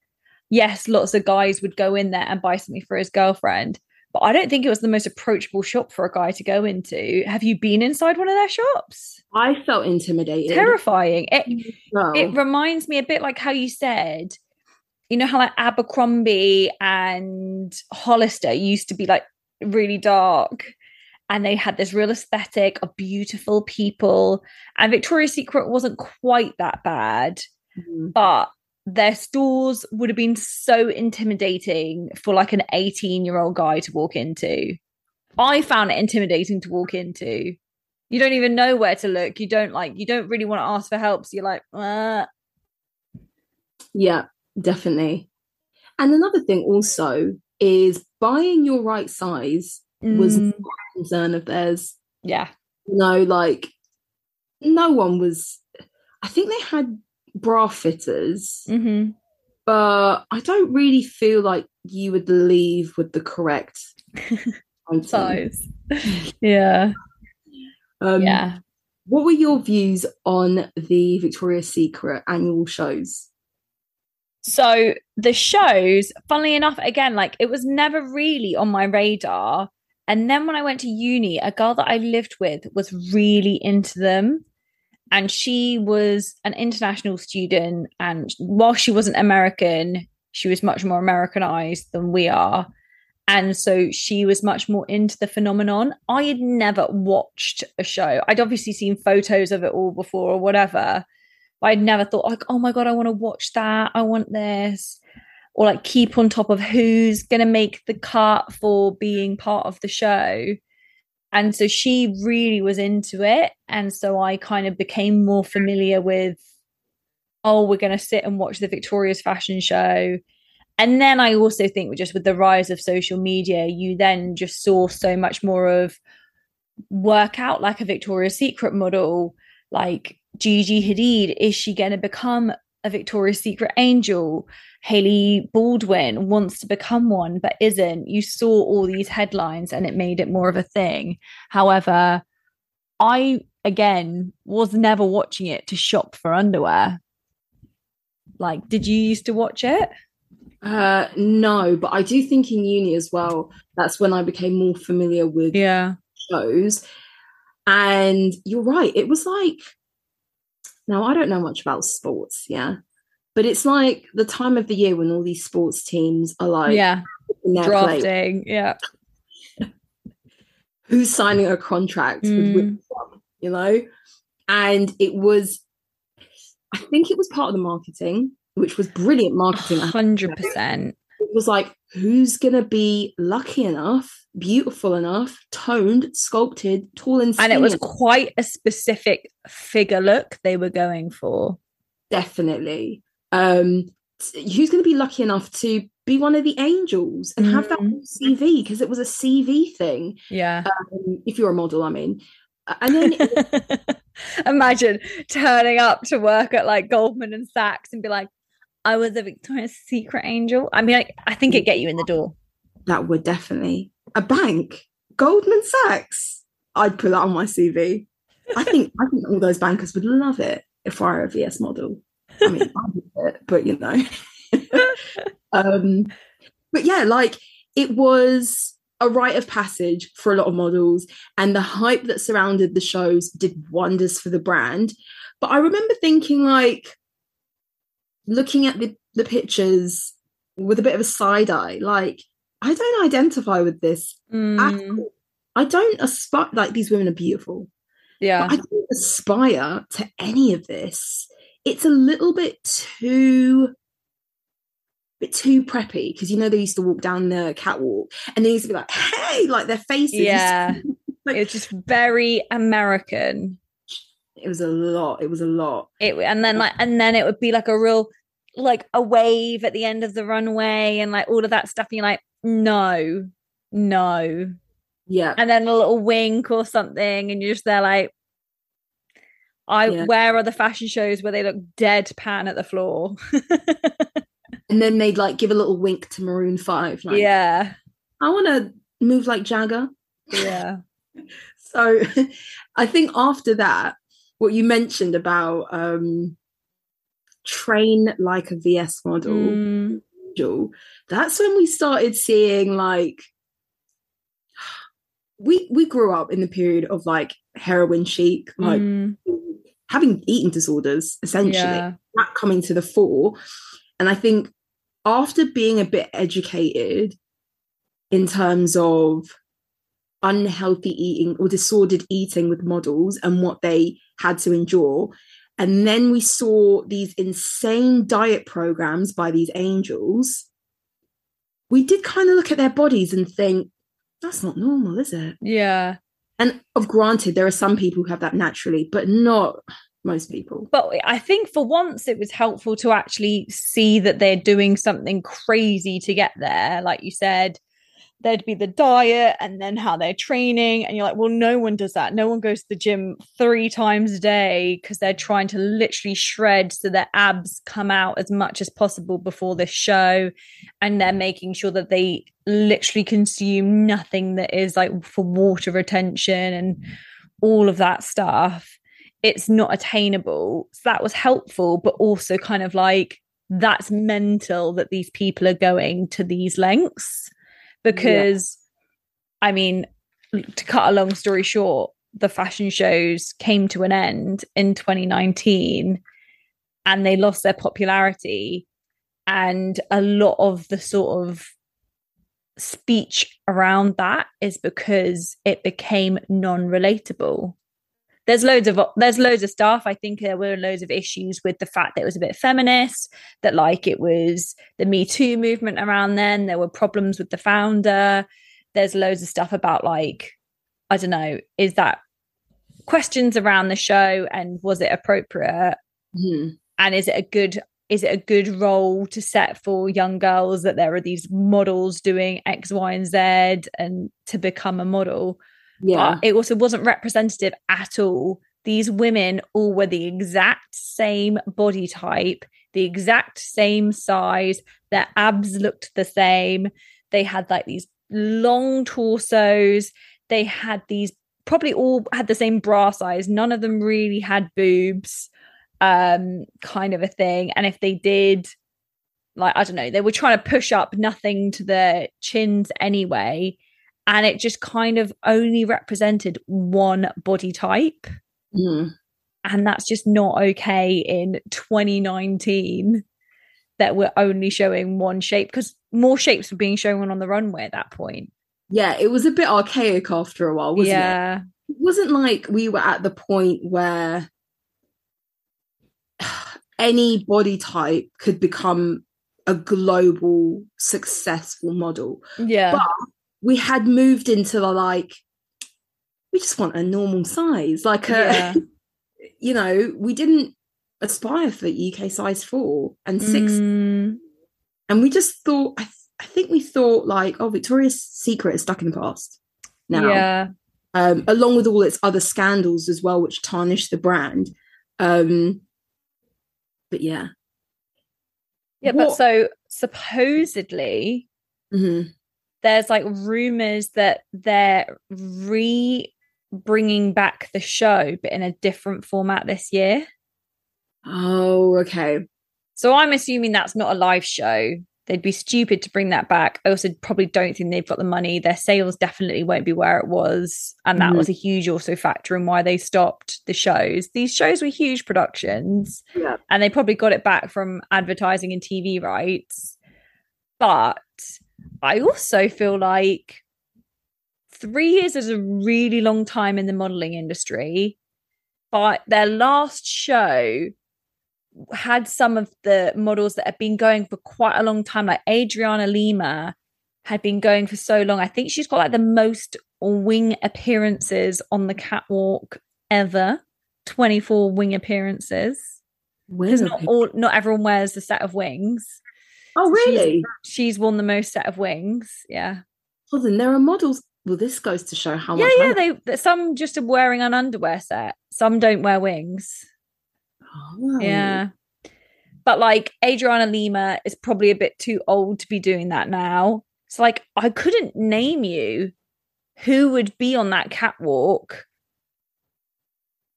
Yes, lots of guys would go in there and buy something for his girlfriend, but I don't think it was the most approachable shop for a guy to go into. Have you been inside one of their shops? I felt intimidated. Terrifying. It Well, it reminds me a bit like how you said, you know how like Abercrombie and Hollister used to be like really dark and they had this real aesthetic of beautiful people and Victoria's Secret wasn't quite that bad Mhm. but their stores would have been so intimidating for like an 18 year old guy to walk into. I found it intimidating to walk into. You don't even know where to look. You don't like, you don't really want to ask for help. So you're like, uh, Yeah, definitely. And another thing also is buying your right size was mm, a concern of theirs. yeah. You know, like no one was. I think they had bra fitters, hmm but I don't really feel like you would leave with the correct. <laughs> Size. <laughs> yeah. Um, yeah. What were your views on the Victoria's Secret annual shows? So the shows, funnily enough, again, like it was never really on my radar. And then when I went to uni, a girl that I lived with was really into them. And she was an international student. And while she wasn't American, she was much more Americanized than we are. And so she was much more into the phenomenon. I had never watched a show. I'd obviously seen photos of it all before or whatever. But I'd never thought like, oh my god, I want to watch that. I want this, or like keep on top of who's gonna make the cut for being part of the show. And so she really was into it, and so I kind of became more familiar with. Oh, we're gonna sit and watch the Victoria's fashion show. And then I also think just with the rise of social media, you then just saw so much more of work out like a Victoria's Secret model, like Gigi Hadid. Is she going to become a Victoria's Secret angel? Hailey Baldwin wants to become one, but isn't. You saw all these headlines and it made it more of a thing. However, I, again, was never watching it to shop for underwear. Like, did you used to watch it? Uh, no, but I do think in uni as well, that's when I became more familiar with Yeah. shows. And you're right, it was like, now I don't know much about sports, yeah, but it's like the time of the year when all these sports teams are like, yeah. in their play, Drafting. Yeah. <laughs> who's signing a contract with Mm. which club, you know? And it was, I think it was part of the marketing, which was brilliant marketing. I have to Hundred say. percent. it was like who's gonna be lucky enough beautiful enough toned sculpted tall and And it was quite a specific figure look they were going for. definitely um who's gonna be lucky enough to be one of the angels and have that Mm. cv because it was a cv thing Yeah. um, if you're a model i mean and then <laughs> <laughs> Imagine turning up to work at like Goldman and Sachs and be like, I was a Victoria's Secret angel. I mean, I, I think it'd get you in the door. that would definitely a bank goldman sachs. I'd put that on my cv i think i think all those bankers would love it if i were a vs model. I mean i it, but you know. <laughs> Um but yeah like it was a rite of passage for a lot of models and the hype that surrounded the shows did wonders for the brand. But i remember thinking like looking at the, the pictures with a bit of a side eye like i don't identify with this at Mm, all. i don't aspire like these women are beautiful yeah. I don't aspire to any of this. It's a little bit too bit too preppy because you know they used to walk down the catwalk and they used to be like, hey, like their faces. Yeah. <laughs> like, it's just very American. it was a lot. It was a lot. It and then like and then it would be like a real like a wave at the end of the runway and like all of that stuff. And you're like, no, no. Yeah. And then a little wink or something, and you're just there like, I Yeah. where are the fashion shows where they look deadpan at the floor? <laughs> And then they'd like give a little wink to Maroon 5. Like, yeah. I want to move like Jagger. Yeah. <laughs> So <laughs> I think after that, what you mentioned about um train like a VS model, Mm, model, that's when we started seeing like we we grew up in the period of like heroin chic, like mm, having eating disorders essentially yeah. that coming to the fore. And I think after being a bit educated in terms of unhealthy eating or disordered eating with models and what they had to endure, and then we saw these insane diet programs by these angels, we did kind of look at their bodies and think, that's not normal, is it? Yeah. And of granted, there are some people who have that naturally, but not most people. But I think for once it was helpful to actually see that they're doing something crazy to get there. Like you said, there'd be the diet and then how they're training. And you're like, well, no one does that. No one goes to the gym three times a day because they're trying to literally shred so their abs come out as much as possible before the show. And they're making sure that they literally consume nothing that is like for water retention and all of that stuff it's not attainable. So that was helpful, but also kind of like that's mental that these people are going to these lengths because I mean, to cut a long story short, the fashion shows came to an end in 2019 and they lost their popularity. And a lot of the sort of speech around that is because it became non-relatable there's loads of there's loads of stuff. I think there were loads of issues with the fact that it was a bit feminist that like it was the me too movement around then. There were problems with the founder. There's loads of stuff about like i don't know is that questions around the show and was it appropriate? Mhm. and is it a good is it a good role to set for young girls that there are these models doing x y and z and to become a model Yeah. but it also wasn't representative at all. These women all were the exact same body type, the exact same size. Their abs looked the same. They had like these long torsos. They had these probably all had the same bra size. None of them really had boobs, um, kind of a thing. And if they did, like, I don't know, they were trying to push up nothing to their chins anyway and it just kind of only represented one body type Mhm. and that's just not okay in 2019 that we're only showing one shape because more shapes were being shown on the runway at that point Yeah, it was a bit archaic after a while, wasn't it? yeah It wasn't like we were at the point where <sighs> any body type could become a global successful model. yeah But we had moved into the like, we just want a normal size. Like a, Yeah. <laughs> you know, we didn't aspire for UK size four and six. Mm, And we just thought, I, th- I think we thought like, oh, Victoria's Secret is stuck in the past now. yeah um, along with all its other scandals as well, which tarnish the brand. Um, but yeah, yeah but so supposedly Mhm. There's like rumors that they're re bringing back the show but in a different format this year oh, okay, So I'm assuming that's not a live show. They'd be stupid to bring that back. I also probably don't think they've got the money. Their sales definitely won't be where it was. And that Mhm. was a huge also factor in why they stopped the shows. These shows were huge productions yeah, and they probably got it back from advertising and TV rights. But I also feel like three years is a really long time in the modeling industry. but their last show had some of the models that had been going for quite a long time, like Adriana Lima had been going for so long. I think she's got like the most wing appearances on the catwalk ever 24 wing appearances. Because not all not everyone wears the set of wings. Oh, really? She's, she's won the most set of wings. Yeah. Well, then there are models. Well, this goes to show how yeah, much. Yeah, money- They some just are wearing an underwear set. Some don't wear wings. Oh. Yeah. But like Adriana Lima is probably a bit too old to be doing that now. So like I couldn't name you who would be on that catwalk.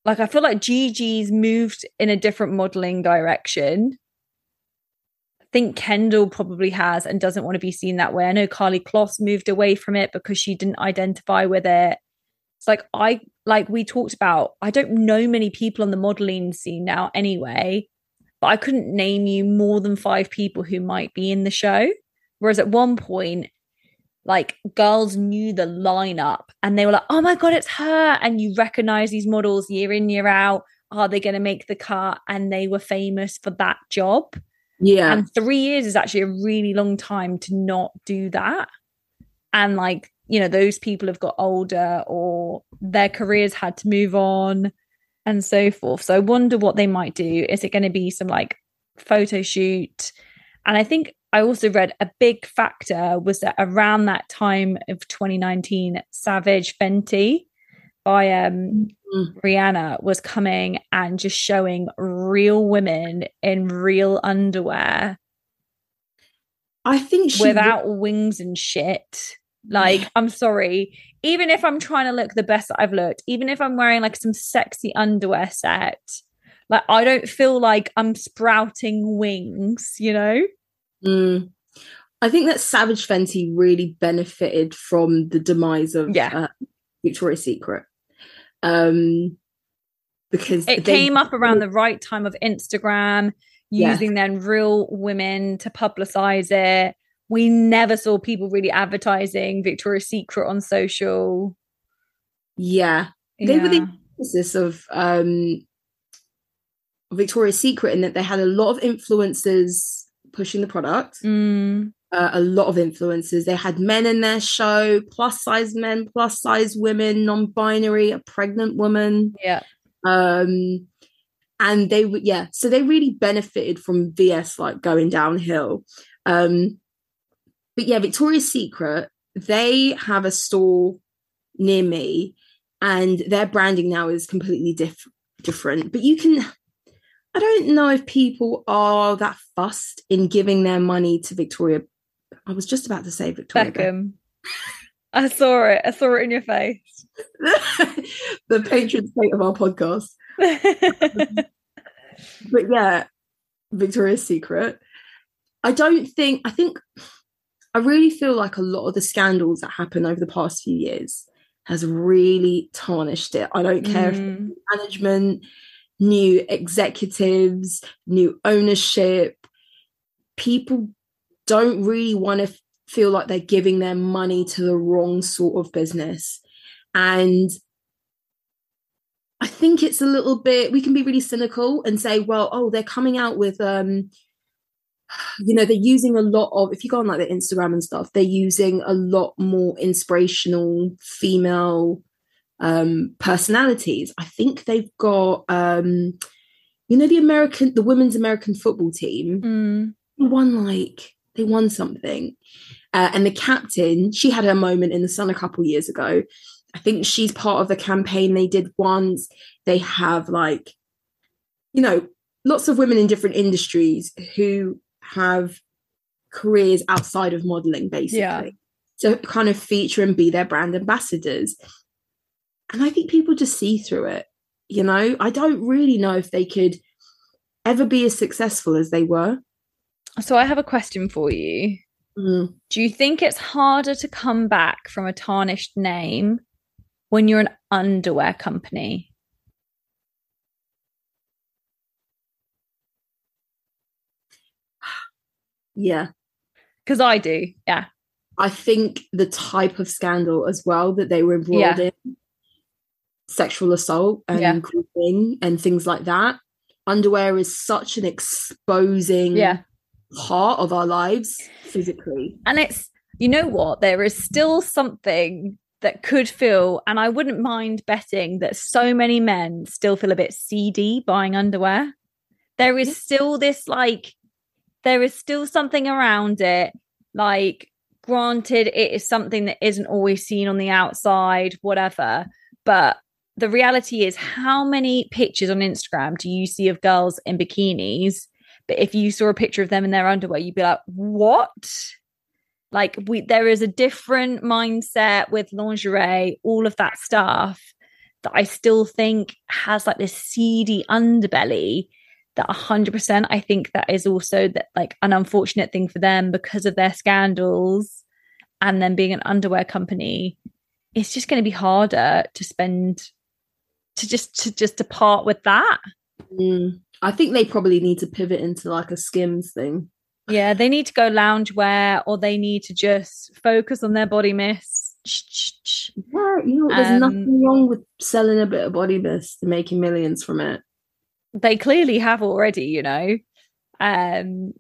Like I feel like Gigi's moved in a different modeling direction. Think Kendall probably has and doesn't want to be seen that way. I know Karlie Kloss moved away from it because she didn't identify with it. It's like I like we talked about, I don't know many people on the modeling scene now anyway, but I couldn't name you more than five people who might be in the show. Whereas at one point, like girls knew the lineup and they were like, oh my God, it's her. And you recognize these models year in, year out. Are they going to make the cut? And they were famous for that job. Yeah. And three years is actually a really long time to not do that. And like, you know, those people have got older or their careers had to move on and so forth. So I wonder what they might do. Is it going to be some like photo shoot? And I think I also read a big factor was that around that time of 2019, Savage Fenty by um, Mm. Rihanna was coming and just showing real women in real underwear I think she without wings and shit. Like, <sighs> I'm sorry. Even if I'm trying to look the best that I've looked, even if I'm wearing like some sexy underwear set, like I don't feel like I'm sprouting wings, you know? Mm. I think that Savage Fenty really benefited from the demise of Yeah. uh, Victoria's Secret. Um, because It they- came up around the right time of Instagram, Yeah. using then real women to publicize it. We never saw people really advertising Victoria's Secret on social. Yeah, they were the emphasis of um, Victoria's Secret in that they had a lot of influencers pushing the product. Mm, uh, a lot of influencers. They had men in their show, plus size men, plus size women, non-binary, a pregnant woman. yeah. Um, and they were, yeah, so they really benefited from VS like going downhill. Um, but yeah, Victoria's Secret, they have a store near me, and their branding now is completely diff- different. But you can, I don't know if people are that fussed in giving their money to Victoria. I was just about to say Victoria Beckham. <laughs> I saw it. I saw it in your face. <laughs> <laughs> The patron saint of our podcast. but yeah, Victoria's Secret. I don't think, I think, I really feel like a lot of the scandals that happen over the past few years has really tarnished it. I don't care if Mm. it's management, new executives, new ownership. People don't really want to feel like they're giving their money to the wrong sort of business. And I think it's a little bit, we can be really cynical and say, well, oh, they're coming out with, um, <sighs> you know, they're using a lot of, if you go on like the Instagram and stuff, they're using a lot more inspirational female um, personalities. I think they've got, um, you know, the American, the women's American football team Mm. won like they won something. Uh, and the captain she had her moment in the sun a couple years ago. I think she's part of the campaign. They did once. They have like you know lots of women in different industries who have careers outside of modeling basically Yeah. to kind of feature and be their brand ambassadors. And i think people just see through it you know? I don't really know if they could ever be as successful as they were So I have a question for you. Mm. Do you think it's harder to come back from a tarnished name when you're an underwear company? <sighs> Yeah. Because I do. Yeah. I think the type of scandal as well that they were involved Yeah. in sexual assault and Yeah. grooming and things like that. Underwear is such an exposing Yeah. Part of our lives physically. And it's, you know what? There is still something that could feel, and I wouldn't mind betting that so many men still feel a bit seedy buying underwear. There is still this like, there is still something around it. Like, granted, it is something that isn't always seen on the outside, whatever. But the reality is, how many pictures on Instagram do you see of girls in bikinis? But if you saw a picture of them in their underwear, you'd be like, what? Like we there is a different mindset with lingerie, all of that stuff that I still think has like this seedy underbelly that 100% I think that is also that like an unfortunate thing for them because of their scandals and then being an underwear company it's just going to be harder to spend to just to just to part with that Mm. I think they probably need to pivot into like a skims thing. Yeah, they need to go loungewear or they need to just focus on their body mist. Yeah, you know, there's Um, nothing wrong with selling a bit of body mist and making millions from it. They clearly have already, you know. Um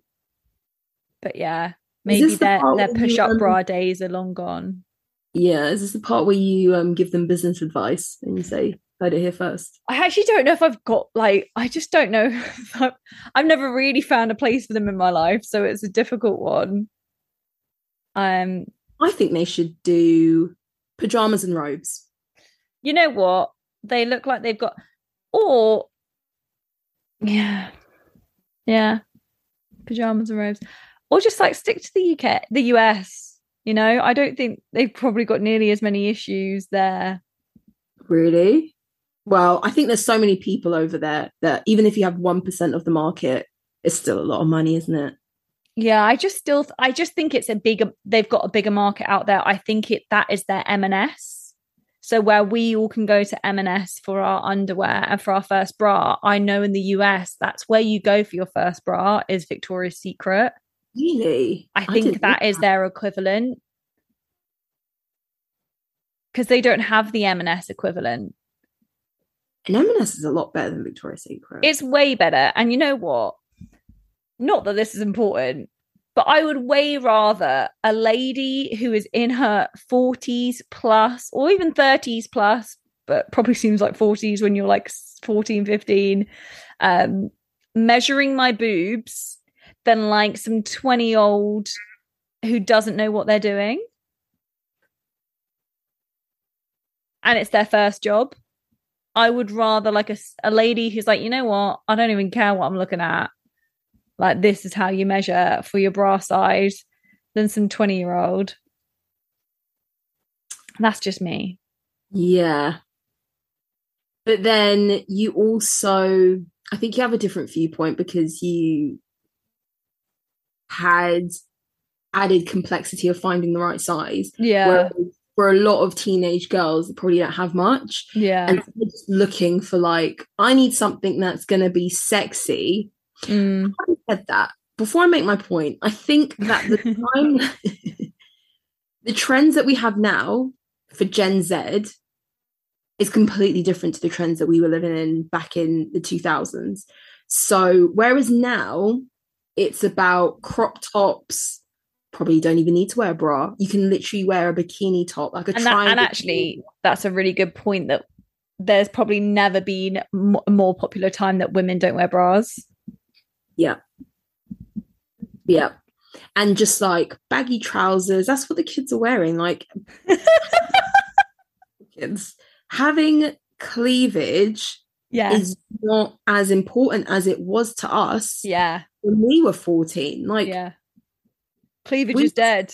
but yeah, maybe this the their their push up um, bra days are long gone. Yeah, is this the part where you um give them business advice and you say, heard it here first? I actually don't know if I've got like I just don't know. <laughs> I've, I've never really found a place for them in my life, so it's a difficult one. Um I think they should do pajamas and robes. you know what? They look like they've got, or yeah, yeah, pajamas and robes, or just like stick to the UK, the US. You know, I don't think they've probably got nearly as many issues there. Really? Well, I think there's so many people over there that even if you have 1% of the market, it's still a lot of money, isn't it? Yeah, I just still, I just think it's a bigger. They've got a bigger market out there. I think it that is their M&S. So where we all can go to M&S for our underwear and for our first bra, I know in the US that's where you go for your first bra is Victoria's Secret. Really? I think that know their equivalent because they don't have the M&S equivalent. And M&S is a lot better than Victoria's Secret. It's way better. And you know what? Not that this is important, but I would way rather a lady who is in her 40s plus or even 30s plus, but probably seems like 40s when you're like 14, 15, um, measuring my boobs than like some 20 year old who doesn't know what they're doing. And it's their first job. I would rather like a, a lady who's like, you know what? I don't even care what I'm looking at. Like, this is how you measure for your bra size than some 20 year old. That's just me. Yeah. But then you also, I think you have a different viewpoint because you had added complexity of finding the right size. Yeah. Whereas for a lot of teenage girls, they probably don't have much. yeah. And they're just looking for like, I need something that's going to be sexy. Mm. Having said that, before I make my point, I think that the <laughs> time, <laughs> the trends that we have now for Gen Z is completely different to the trends that we were living in back in the 2000s. So, whereas now it's about crop tops, probably don't even need to wear a bra. You can literally wear a bikini top, like a and, that, and actually, that's a really good point that there's probably never been a more popular time that women don't wear bras. Yeah. Yeah. And just like baggy trousers, that's what the kids are wearing. Like <laughs> <laughs> kids having cleavage Yeah. is not as important as it was to us yeah. when we were 14. Like, Yeah. Cleavage we- is dead.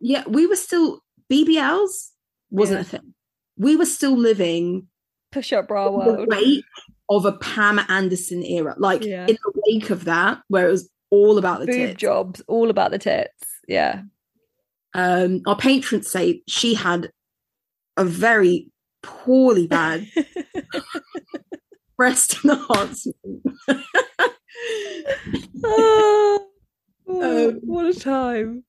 Yeah, we were still BBLs wasn't Yeah. a thing. We were still living Push up bra in the world. wake of a Pam Anderson era. Like Yeah. in the wake of that, where it was all about the Boob tits. jobs, all about the tits. Yeah. um, our patrons say she had a very poorly bad <laughs> breast <laughs> enhancement. oh, oh, Um, what a time.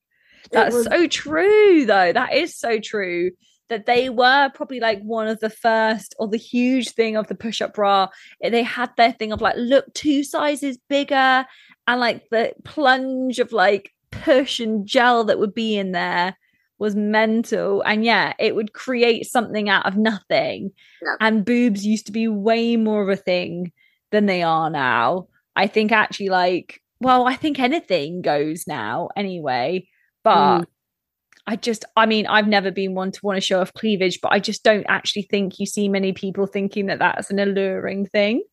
That's was- so true, though. That is so true. that they were probably like one of the first or the huge thing of the push-up bra. They had their thing of like, look, two sizes bigger, and like the plunge of like push and gel that would be in there was mental. And yeah, it would create something out of nothing. Yeah. And boobs used to be way more of a thing than they are now. I think actually, like, well, I think anything goes now anyway. But Mm. I just, I mean, I've never been one to want to show off cleavage, but I just don't actually think you see many people thinking that that's an alluring thing.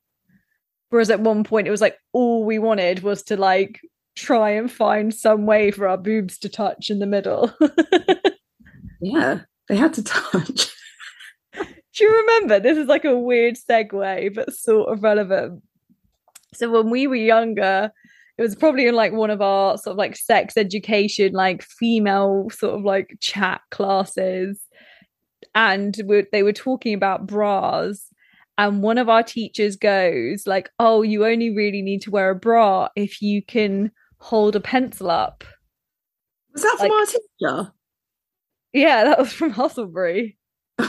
Whereas at one point, it was like all we wanted was to like try and find some way for our boobs to touch in the middle. <laughs> Yeah, they had to touch. <laughs> Do you remember? This is like a weird segue, but sort of relevant. So when we were younger, it was probably in like one of our sort of like sex education, like female sort of like chat classes. And we they were talking about bras. And one of our teachers goes, like, oh, you only really need to wear a bra if you can hold a pencil up. Was that from Like- our teacher? Yeah, that was from Hustlebury.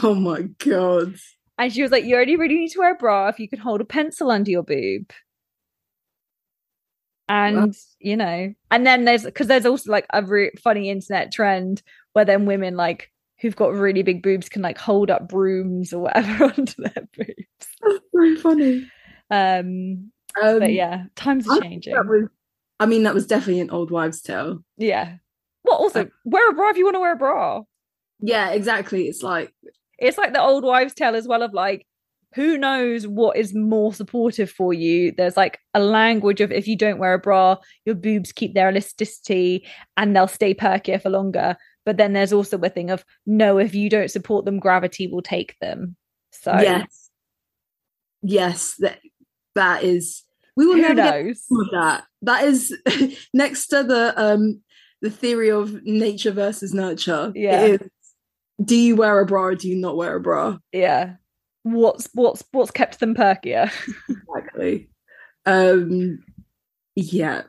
Oh my god. And she was like, You only really need to wear a bra if you can hold a pencil under your boob. And, you know, and then there's because there's also like a re- funny internet trend where then women like who've got really big boobs can like hold up brooms or whatever <laughs> under their boobs. <laughs> That's very funny. Um, Um, but yeah, times are changing. That was, I mean, that was definitely an old wives' tale. yeah. Well, also, wear a bra if you want to wear a bra. Yeah, exactly. It's like, it's like the old wives tale as well of like who knows what is more supportive for you there's like a language of if you don't wear a bra your boobs keep their elasticity and they'll stay perkier for longer but then there's also a thing of no if you don't support them gravity will take them so yes, yes, that that is. We will never get knows of that. That is <laughs> next to the um the theory of nature versus nurture. Yeah. It is, do you wear a bra or do you not wear a bra? yeah what's what's what's kept them perkier Exactly. Um yeah.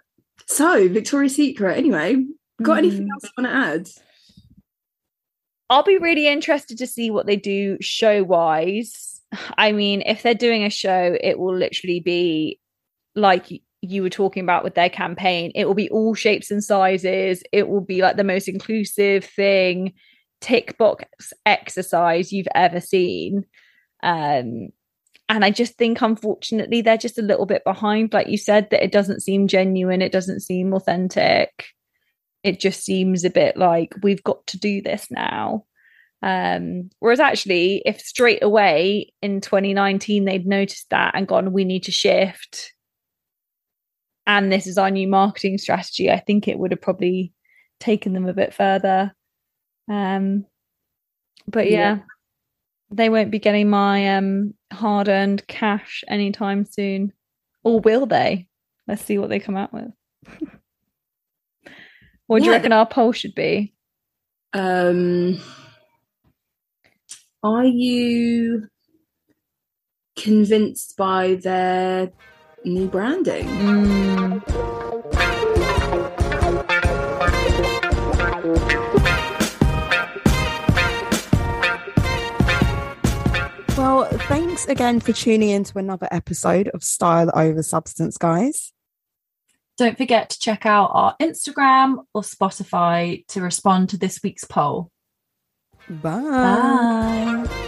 So Victoria's Secret, anyway. Got anything Mm. else you want to add? I'll be really interested to see what they do show wise. I mean, if they're doing a show, it will literally be like you were talking about with their campaign. It will be all shapes and sizes. It will be like the most inclusive thing, tick box exercise you've ever seen. Um, and I just think, unfortunately, they're just a little bit behind. Like you said, that it doesn't seem genuine, it doesn't seem authentic it just seems a bit like we've got to do this now. Um, whereas actually, if straight away in 2019 they'd noticed that and gone, we need to shift, and this is our new marketing strategy, I think it would have probably taken them a bit further. Um, but yeah, Yeah. They won't be getting my um hard-earned cash anytime soon, or will they? Let's see what they come out with. <laughs> what do you reckon our poll should be? Um are you convinced by their new branding? Mm, thanks again for tuning in to another episode of Style Over Substance, guys. Don't forget to check out our Instagram or Spotify to respond to this week's poll. Bye. Bye.